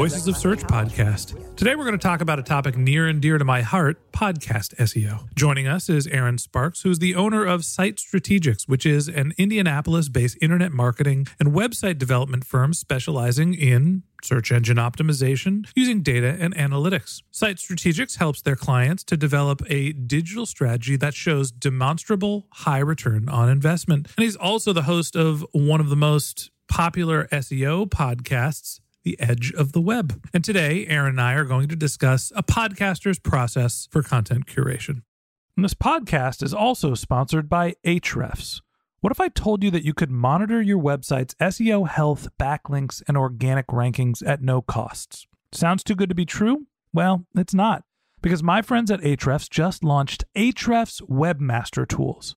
Voices of Search podcast. Today we're going to talk about a topic near and dear to my heart podcast SEO. Joining us is Erin Sparks, who's the owner of Site Strategics, which is an Indianapolis based internet marketing and website development firm specializing in search engine optimization using data and analytics. Site Strategics helps their clients to develop a digital strategy that shows demonstrable high return on investment. And he's also the host of one of the most popular SEO podcasts, The Edge of the Web. And today, Erin and I are going to discuss a podcaster's process for content curation. And this podcast is also sponsored by Ahrefs. What if I told you that you could monitor your website's SEO health, backlinks, and organic rankings at no costs? Sounds too good to be true? Well, it's not, because my friends at Ahrefs just launched Ahrefs Webmaster Tools.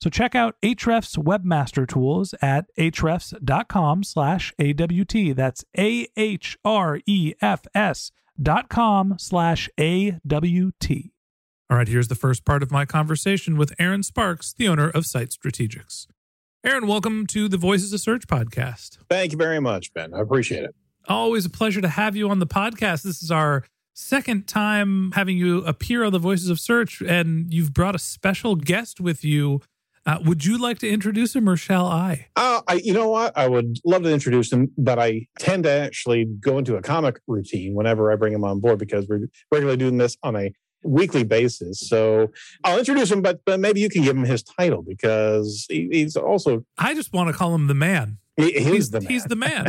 So check out Ahrefs Webmaster Tools at ahrefs.com slash AWT. That's A-H-R-E-F-S dot com slash A-W-T. All right, here's the first part of my conversation with Erin Sparks, the owner of Site Strategics. Erin, welcome to the Voices of Search podcast. Thank you very much, Ben. I appreciate it. Always a pleasure to have you on the podcast. This is our second time having you appear on the Voices of Search, and you've brought a special guest with you. Uh, would you like to introduce him, or shall I? Uh, I, you know what? I would love to introduce him, but I tend to actually go into a comic routine whenever I bring him on board because we're regularly doing this on a weekly basis. So I'll introduce him, but, but maybe you can give him his title because he, he's also I just want to call him the man. he, he's, He's the man. He's the man.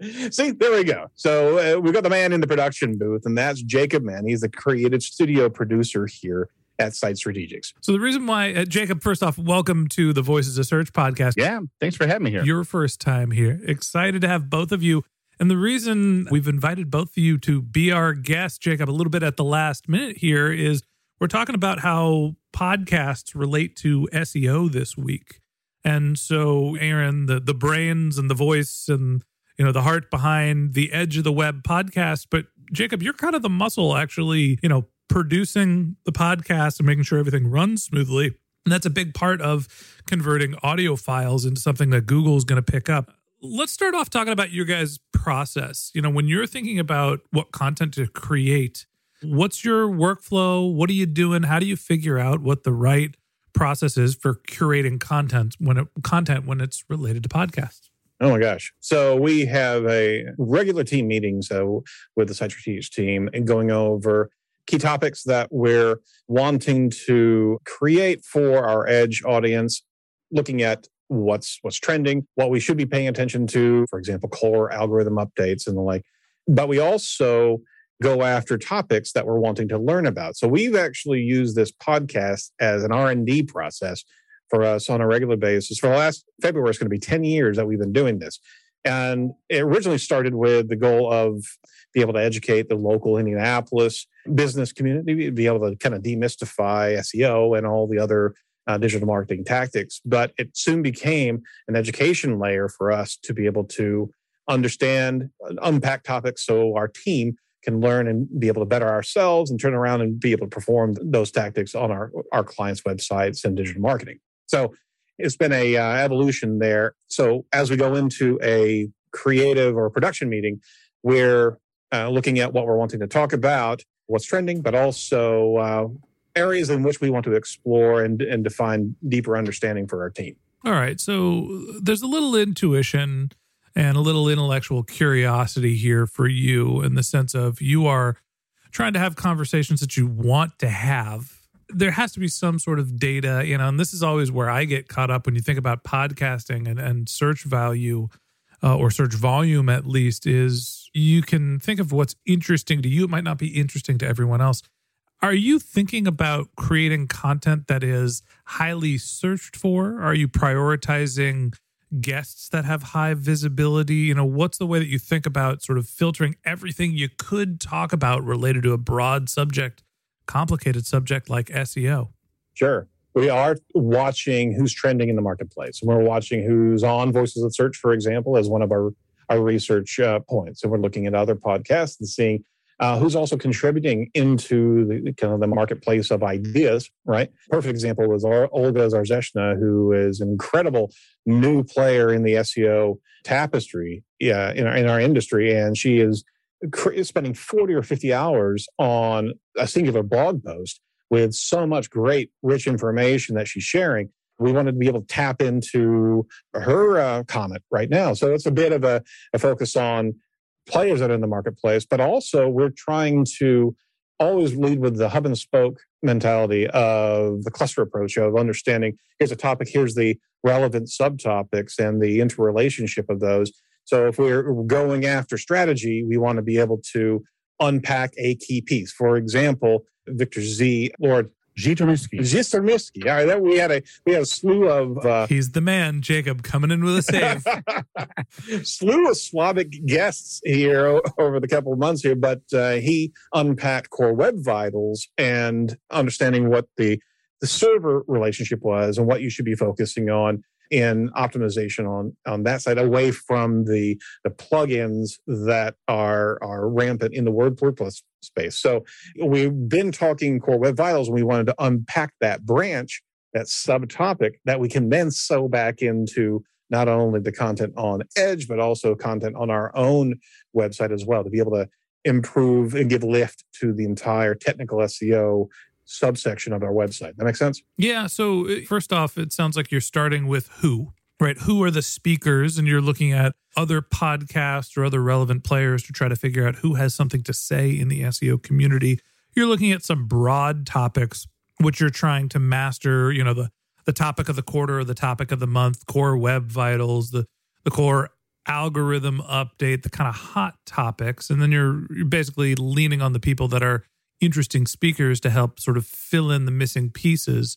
See, there we go. So uh, we've got the man in the production booth, and that's Jacob Man. He's the creative studio producer here at Site Strategics. so the reason why, uh, Jacob, first off, welcome to the Voices of Search podcast. Yeah, thanks for having me here. Your first time here. Excited to have both of you. And the reason we've invited both of you to be our guests, Jacob, a little bit at the last minute here is we're talking about how podcasts relate to SEO this week. And so, Erin, the the brains and the voice and you know the heart behind the Edge of the Web podcast, but Jacob, you're kind of the muscle actually, you know, producing the podcast and making sure everything runs smoothly. And that's a big part of converting audio files into something that Google is going to pick up. Let's start off talking about your guys' process. You know, when you're thinking about what content to create, what's your workflow? What are you doing? How do you figure out what the right process is for curating content when it content when it's related to podcasts? Oh my gosh. So we have a regular team meeting so uh, with the Strategics team and going over key topics that we're wanting to create for our edge audience, looking at what's what's trending, what we should be paying attention to, for example, core algorithm updates and the like. But we also go after topics that we're wanting to learn about. So we've actually used this podcast as an R&D process for us on a regular basis. For the last February, it's going to be 10 years that we've been doing this. And it originally started with the goal of be able to educate the local Indianapolis business community, be able to kind of demystify SEO and all the other uh, digital marketing tactics. But it soon became an education layer for us to be able to understand, unpack topics so our team can learn and be able to better ourselves and turn around and be able to perform those tactics on our, our clients' websites and digital marketing. So it's been a uh, evolution there. So as we go into a creative or production meeting, we're uh, looking at what we're wanting to talk about, what's trending, but also uh, areas in which we want to explore and, and define deeper understanding for our team. All right. So there's a little intuition and a little intellectual curiosity here for you in the sense of you are trying to have conversations that you want to have there has to be some sort of data, you know, and this is always where I get caught up when you think about podcasting and, and search value uh, or search volume, at least, is you can think of what's interesting to you. It might not be interesting to everyone else. Are you thinking about creating content that is highly searched for? Are you prioritizing guests that have high visibility? You know, what's the way that you think about sort of filtering everything you could talk about related to a broad subject complicated subject like SEO. Sure. We are watching who's trending in the marketplace. And we're watching who's on Voices of Search, for example, as one of our, our research uh, points. And we're looking at other podcasts and seeing uh, who's also contributing into the kind of the marketplace of ideas, right? Perfect example is Olga Zarzeczna, who is an incredible new player in the SEO tapestry in, our, in our industry. And she is spending 40 or 50 hours on a singular blog post with so much great, rich information that she's sharing. We wanted to be able to tap into her uh, comment right now. So it's a bit of a, a focus on players that are in the marketplace, but also we're trying to always lead with the hub and spoke mentality of the cluster approach of understanding here's a topic, here's the relevant subtopics and the interrelationship of those so if we're going after strategy, we want to be able to unpack a key piece. For example, Victor Z. Lord Zhitomirsky. Zhitomirsky. All right, we had a we had a slew of. Uh, He's the man, Jacob, coming in with a save. slew of Slavic guests here over the couple of months here, but uh, he unpacked core web vitals and understanding what the the server relationship was and what you should be focusing on in optimization on on that side away from the the plugins that are are rampant in the WordPress space. So we've been talking core web vitals and we wanted to unpack that branch, that subtopic that we can then sew back into not only the content on Edge, but also content on our own website as well to be able to improve and give lift to the entire technical SEO subsection of our website. That makes sense? Yeah. So, first off, it sounds like you're starting with who, right? Who are the speakers? And you're looking at other podcasts or other relevant players to try to figure out who has something to say in the SEO community. You're looking at some broad topics, which you're trying to master, you know, the, the topic of the quarter or the topic of the month, core web vitals, the, the core algorithm update, the kind of hot topics. And then you're, you're basically leaning on the people that are interesting speakers to help sort of fill in the missing pieces.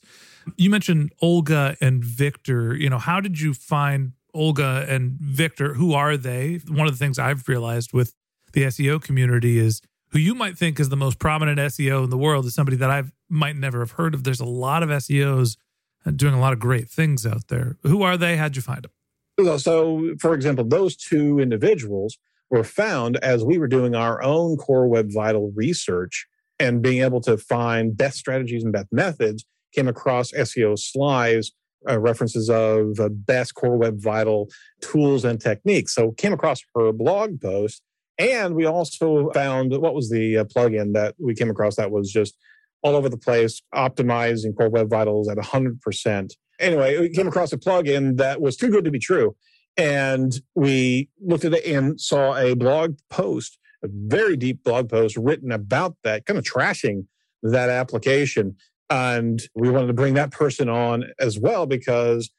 You mentioned Olga and Victor. You know, how did you find Olga and Victor? Who are they? One of the things I've realized with the SEO community is who you might think is the most prominent SEO in the world is somebody that I might never have heard of. There's a lot of SEOs uh, doing a lot of great things out there. Who are they? How'd you find them? So, for example, those two individuals were found as we were doing our own core web vital research and being able to find best strategies and best methods came across SEO slides, uh, references of uh, best core web vital tools and techniques. So came across her blog post, and we also found what was the uh, plugin that we came across that was just all over the place, optimizing core web vitals at 100%. Anyway, we came across a plugin that was too good to be true. And we looked at it and saw a blog post a very deep blog post written about that, kind of trashing that application. And we wanted to bring that person on as well because,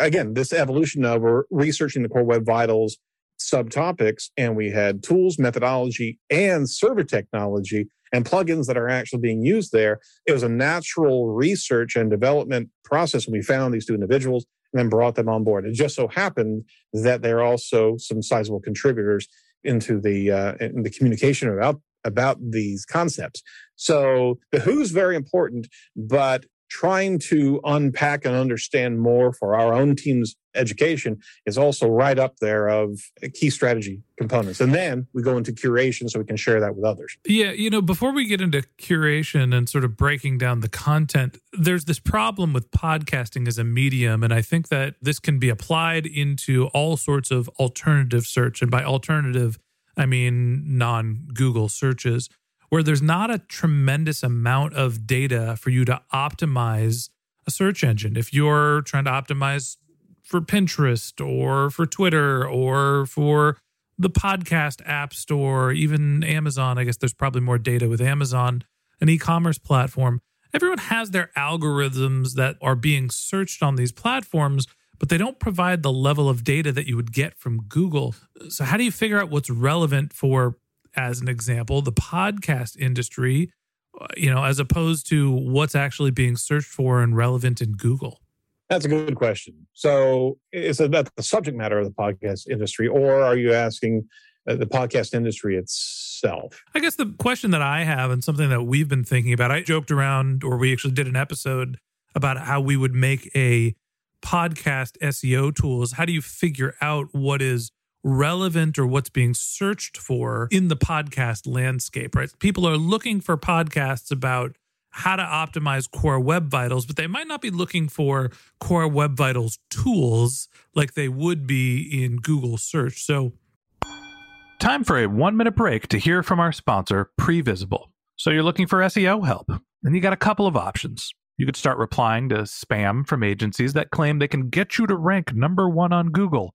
again, this evolution of researching the core web vitals subtopics, and we had tools, methodology, and server technology and plugins that are actually being used there. It was a natural research and development process when we found these two individuals and then brought them on board. It just so happened that they're also some sizable contributors into the uh, in the communication about about these concepts. So the who's very important, but trying to unpack and understand more for our own team's education is also right up there of key strategy components. And then we go into curation so we can share that with others. Yeah, you know, before we get into curation and sort of breaking down the content, there's this problem with podcasting as a medium. And I think that this can be applied into all sorts of alternative search. And by alternative, I mean non Google searches, where there's not a tremendous amount of data for you to optimize a search engine. If you're trying to optimize for Pinterest or for Twitter or for the podcast app store, even Amazon, I guess there's probably more data with Amazon, an e commerce platform. Everyone has their algorithms that are being searched on these platforms but they don't provide the level of data that you would get from Google. So, how do you figure out what's relevant for, as an example, the podcast industry, uh, you know, as opposed to what's actually being searched for and relevant in Google? That's a good question. So, is it about the subject matter of the podcast industry, or are you asking uh, the podcast industry itself? I guess the question that I have, and something that we've been thinking about, I joked around, or we actually did an episode about how we would make a podcast SEO tools, how do you figure out what is relevant or what's being searched for in the podcast landscape, right? People are looking for podcasts about how to optimize core web vitals, but they might not be looking for core web vitals tools like they would be in Google search. So, time for a one minute break to hear from our sponsor, Previsible. So, you're looking for SEO help, and you got a couple of options. You could start replying to spam from agencies that claim they can get you to rank number one on Google.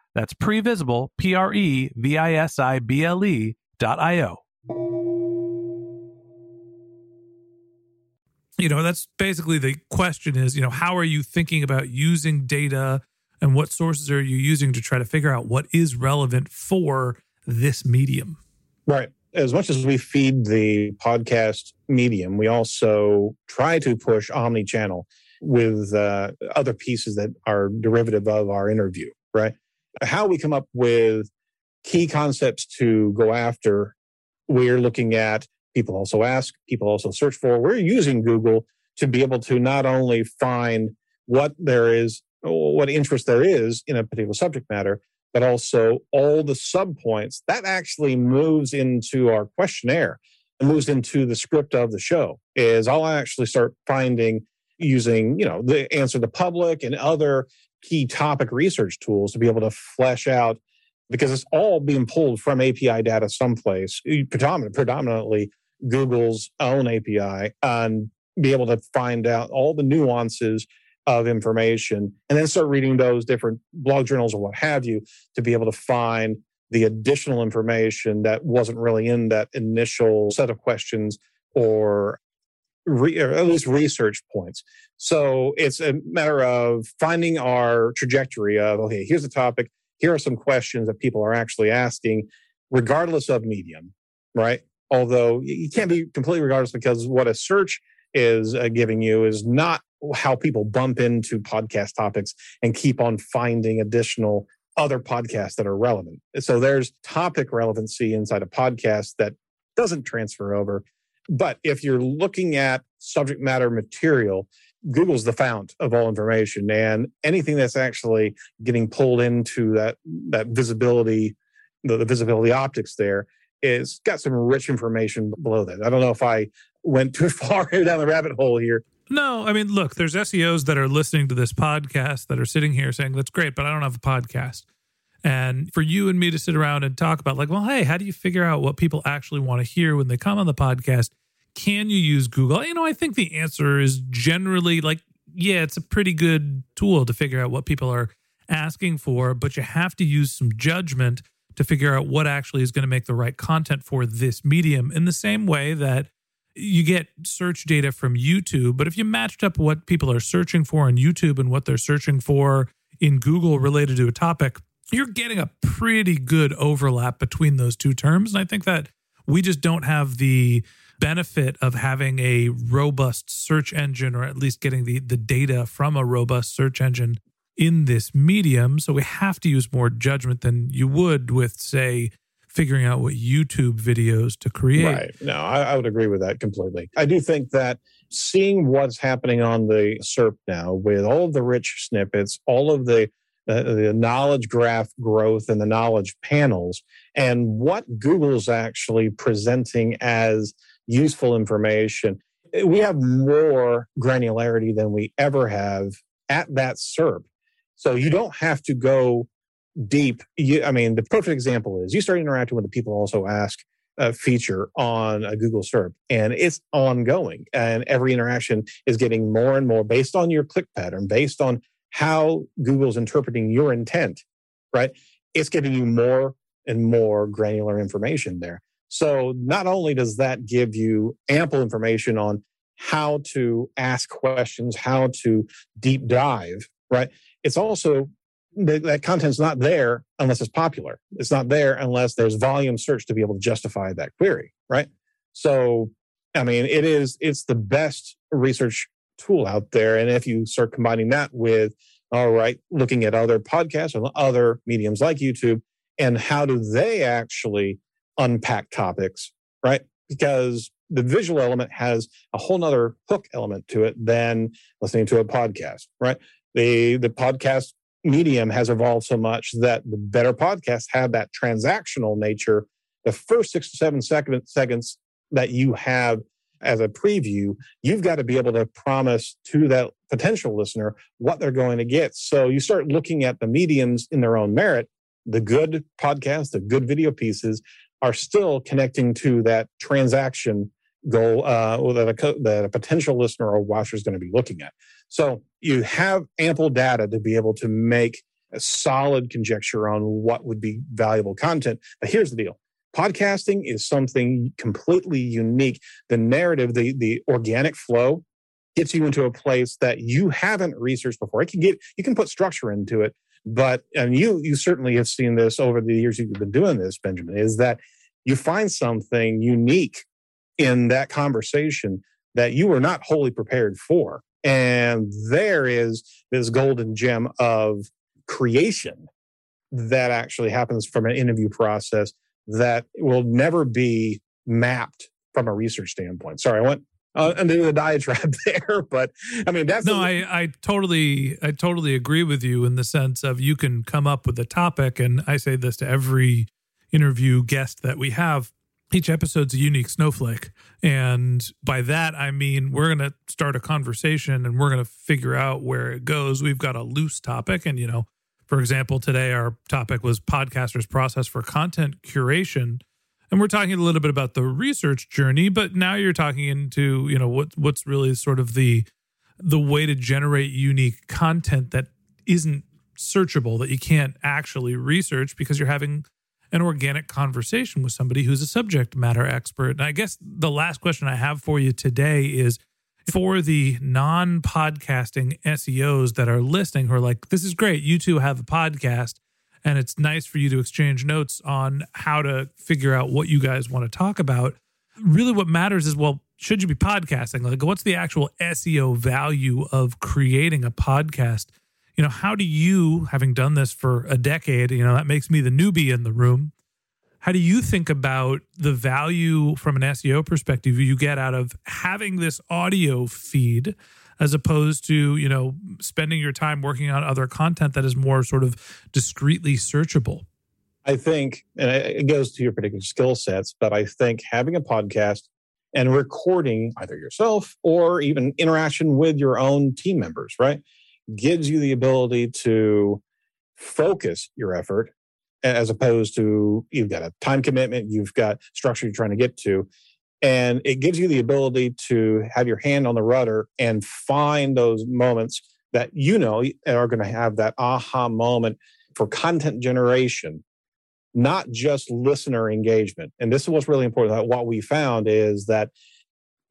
that's previsible, P R E V I S I B L E dot I O. You know, that's basically the question is, you know, how are you thinking about using data and what sources are you using to try to figure out what is relevant for this medium? Right. As much as we feed the podcast medium, we also try to push omni channel with uh, other pieces that are derivative of our interview, right? How we come up with key concepts to go after. We're looking at people also ask, people also search for. We're using Google to be able to not only find what there is, what interest there is in a particular subject matter, but also all the subpoints that actually moves into our questionnaire and moves into the script of the show is I'll actually start finding using, you know, the answer the public and other key topic research tools to be able to flesh out because it's all being pulled from API data someplace, predominantly Google's own API, and be able to find out all the nuances of information and then start reading those different blog journals or what have you to be able to find the additional information that wasn't really in that initial set of questions or re, or at least research points. So it's a matter of finding our trajectory of, okay, here's the topic. Here are some questions that people are actually asking, regardless of medium, right? Although you can't be completely regardless because what a search is uh, giving you is not how people bump into podcast topics and keep on finding additional other podcasts that are relevant. So there's topic relevancy inside a podcast that doesn't transfer over. But if you're looking at subject matter material, Google's the fount of all information, and anything that's actually getting pulled into that that visibility, the, the visibility optics there, is got some rich information below that. I don't know if I went too far down the rabbit hole here. No, I mean, look, there's SEOs that are listening to this podcast that are sitting here saying, that's great, but I don't have a podcast. And for you and me to sit around and talk about, like, well, hey, how do you figure out what people actually want to hear when they come on the podcast? Can you use Google? You know, I think the answer is generally like, yeah, it's a pretty good tool to figure out what people are asking for, but you have to use some judgment to figure out what actually is going to make the right content for this medium in the same way that you get search data from YouTube, but if you matched up what people are searching for on YouTube and what they're searching for in Google related to a topic, you're getting a pretty good overlap between those two terms. And I think that we just don't have the benefit of having a robust search engine or at least getting the, the data from a robust search engine in this medium. So we have to use more judgment than you would with, say, figuring out what YouTube videos to create. Right. No, I, I, would agree with that completely. I do think that seeing what's happening on the SERP now with all of the rich snippets, all of the uh, the knowledge graph growth and the knowledge panels, and what Google's actually presenting as useful information, we have more granularity than we ever have at that SERP. So you don't have to go deep. You, I mean, the perfect example is you start interacting with the people also ask a feature on a Google SERP, and it's ongoing. And every interaction is getting more and more based on your click pattern, based on how Google's interpreting your intent, right? It's giving you more and more granular information there. So not only does that give you ample information on how to ask questions, how to deep dive, right? It's also that, content's not there unless it's popular. It's not there unless there's volume search to be able to justify that query, right? So, I mean, it is it's the best research tool out there. And if you start combining that with, all right, looking at other podcasts or other mediums like YouTube, and how do they actually unpack topics, right? Because the visual element has a whole nother hook element to it than listening to a podcast, right? The the podcast medium has evolved so much that the better podcasts have that transactional nature. The first six to seven second, seconds that you have as a preview, you've got to be able to promise to that potential listener what they're going to get. So you start looking at the mediums in their own merit. The good podcasts, the good video pieces are still connecting to that transaction goal uh, that, a, that a potential listener or watcher is going to be looking at. So you have ample data to be able to make a solid conjecture on what would be valuable content. But here's the deal. Podcasting is something completely unique. The narrative, the, the organic flow gets you into a place that you haven't researched before. It can get, you can put structure into it, but, and you, you certainly have seen this over the years you've been doing this, Benjamin, is that you find something unique in that conversation that you were not wholly prepared for. And there is this golden gem of creation that actually happens from an interview process that will never be mapped from a research standpoint. Sorry, I went uh, into the diatribe there, but I mean that's no. I I totally I totally agree with you in the sense of you can come up with a topic, and I say this to every interview guest that we have each episode's a unique snowflake. And by that, I mean, we're going to start a conversation and we're going to figure out where it goes. We've got a loose topic. And, you know, for example, today our topic was podcasters' process for content curation. And we're talking a little bit about the research journey, but now you're talking into, you know, what what's really sort of the the way to generate unique content that isn't searchable, that you can't actually research because you're having an organic conversation with somebody who's a subject matter expert. And I guess the last question I have for you today is for the non podcasting SEOs that are listening who are like, this is great. You two have a podcast, and it's nice for you to exchange notes on how to figure out what you guys want to talk about. Really, what matters is, well, should you be podcasting? Like, what's the actual SEO value of creating a podcast? you know, how do you, having done this for a decade, you know, that makes me the newbie in the room. How do you think about the value from an SEO perspective you get out of having this audio feed as opposed to, you know, spending your time working on other content that is more sort of discreetly searchable? I think, and it goes to your particular skill sets, but I think having a podcast and recording either yourself or even interaction with your own team members, right, gives you the ability to focus your effort as opposed to you've got a time commitment, you've got structure you're trying to get to. And it gives you the ability to have your hand on the rudder and find those moments that you know are going to have that aha moment for content generation, not just listener engagement. And this is what's really important. What we found is that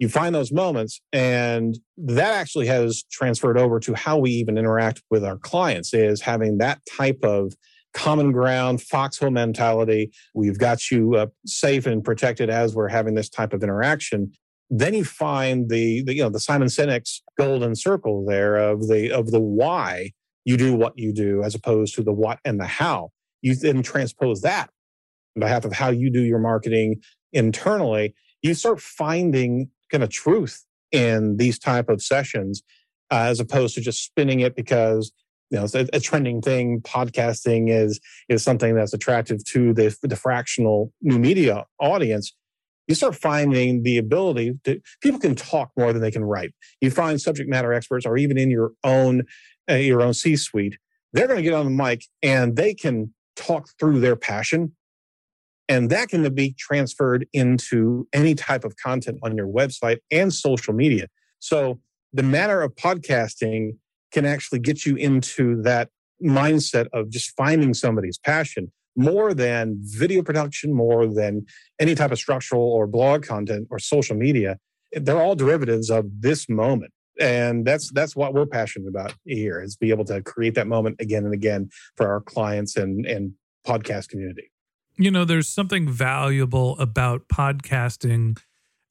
you find those moments and that actually has transferred over to how we even interact with our clients is having that type of common ground, foxhole mentality. We've got you uh, safe and protected as we're having this type of interaction. Then you find the, the you know the Simon Sinek's golden circle there of the of the why you do what you do as opposed to the what and the how. You then transpose that on behalf of how you do your marketing internally. You start finding kind of truth in these type of sessions uh, as opposed to just spinning it because you know, it's a, a, trending thing. Podcasting is is something that's attractive to the the fractional new media audience. You start finding the ability to people can talk more than they can write. You find subject matter experts, or even in your own uh, your own C suite, they're going to get on the mic and they can talk through their passion, and that can be transferred into any type of content on your website and social media. So the matter of podcasting can actually get you into that mindset of just finding somebody's passion more than video production, more than any type of structural or blog content or social media. They're all derivatives of this moment. And that's that's what we're passionate about here is be able to create that moment again and again for our clients and, and podcast community. You know, there's something valuable about podcasting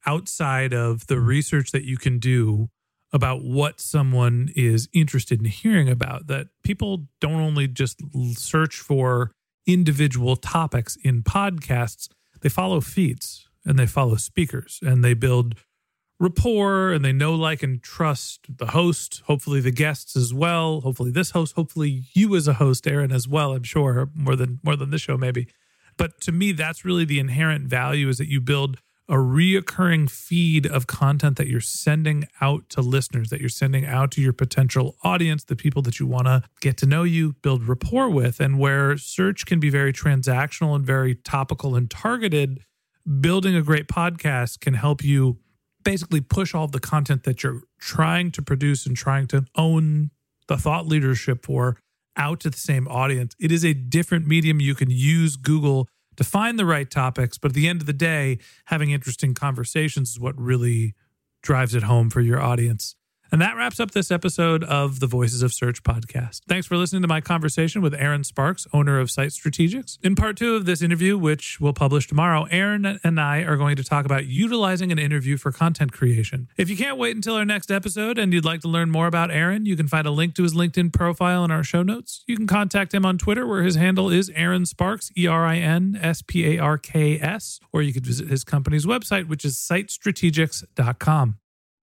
outside of the research that you can do about what someone is interested in hearing about that people don't only just search for individual topics in podcasts they follow feeds and they follow speakers and they build rapport and they know like and trust the host hopefully the guests as well hopefully this host hopefully you as a host erin as well i'm sure more than more than this show maybe. But to me that's really the inherent value is that you build a reoccurring feed of content that you're sending out to listeners, that you're sending out to your potential audience, the people that you want to get to know you, build rapport with, and where search can be very transactional and very topical and targeted. Building a great podcast can help you basically push all the content that you're trying to produce and trying to own the thought leadership for out to the same audience. It is a different medium. You can use Google to find the right topics. But at the end of the day, having interesting conversations is what really drives it home for your audience. And that wraps up this episode of the Voices of Search podcast. Thanks for listening to my conversation with Erin Sparks, owner of Site Strategics. In part two of this interview, which we'll publish tomorrow, Erin and I are going to talk about utilizing an interview for content creation. If you can't wait until our next episode and you'd like to learn more about Erin, you can find a link to his LinkedIn profile in our show notes. You can contact him on Twitter, where his handle is Erin Sparks, E R I N S P A R K S, or you could visit his company's website, which is sitestrategics.com.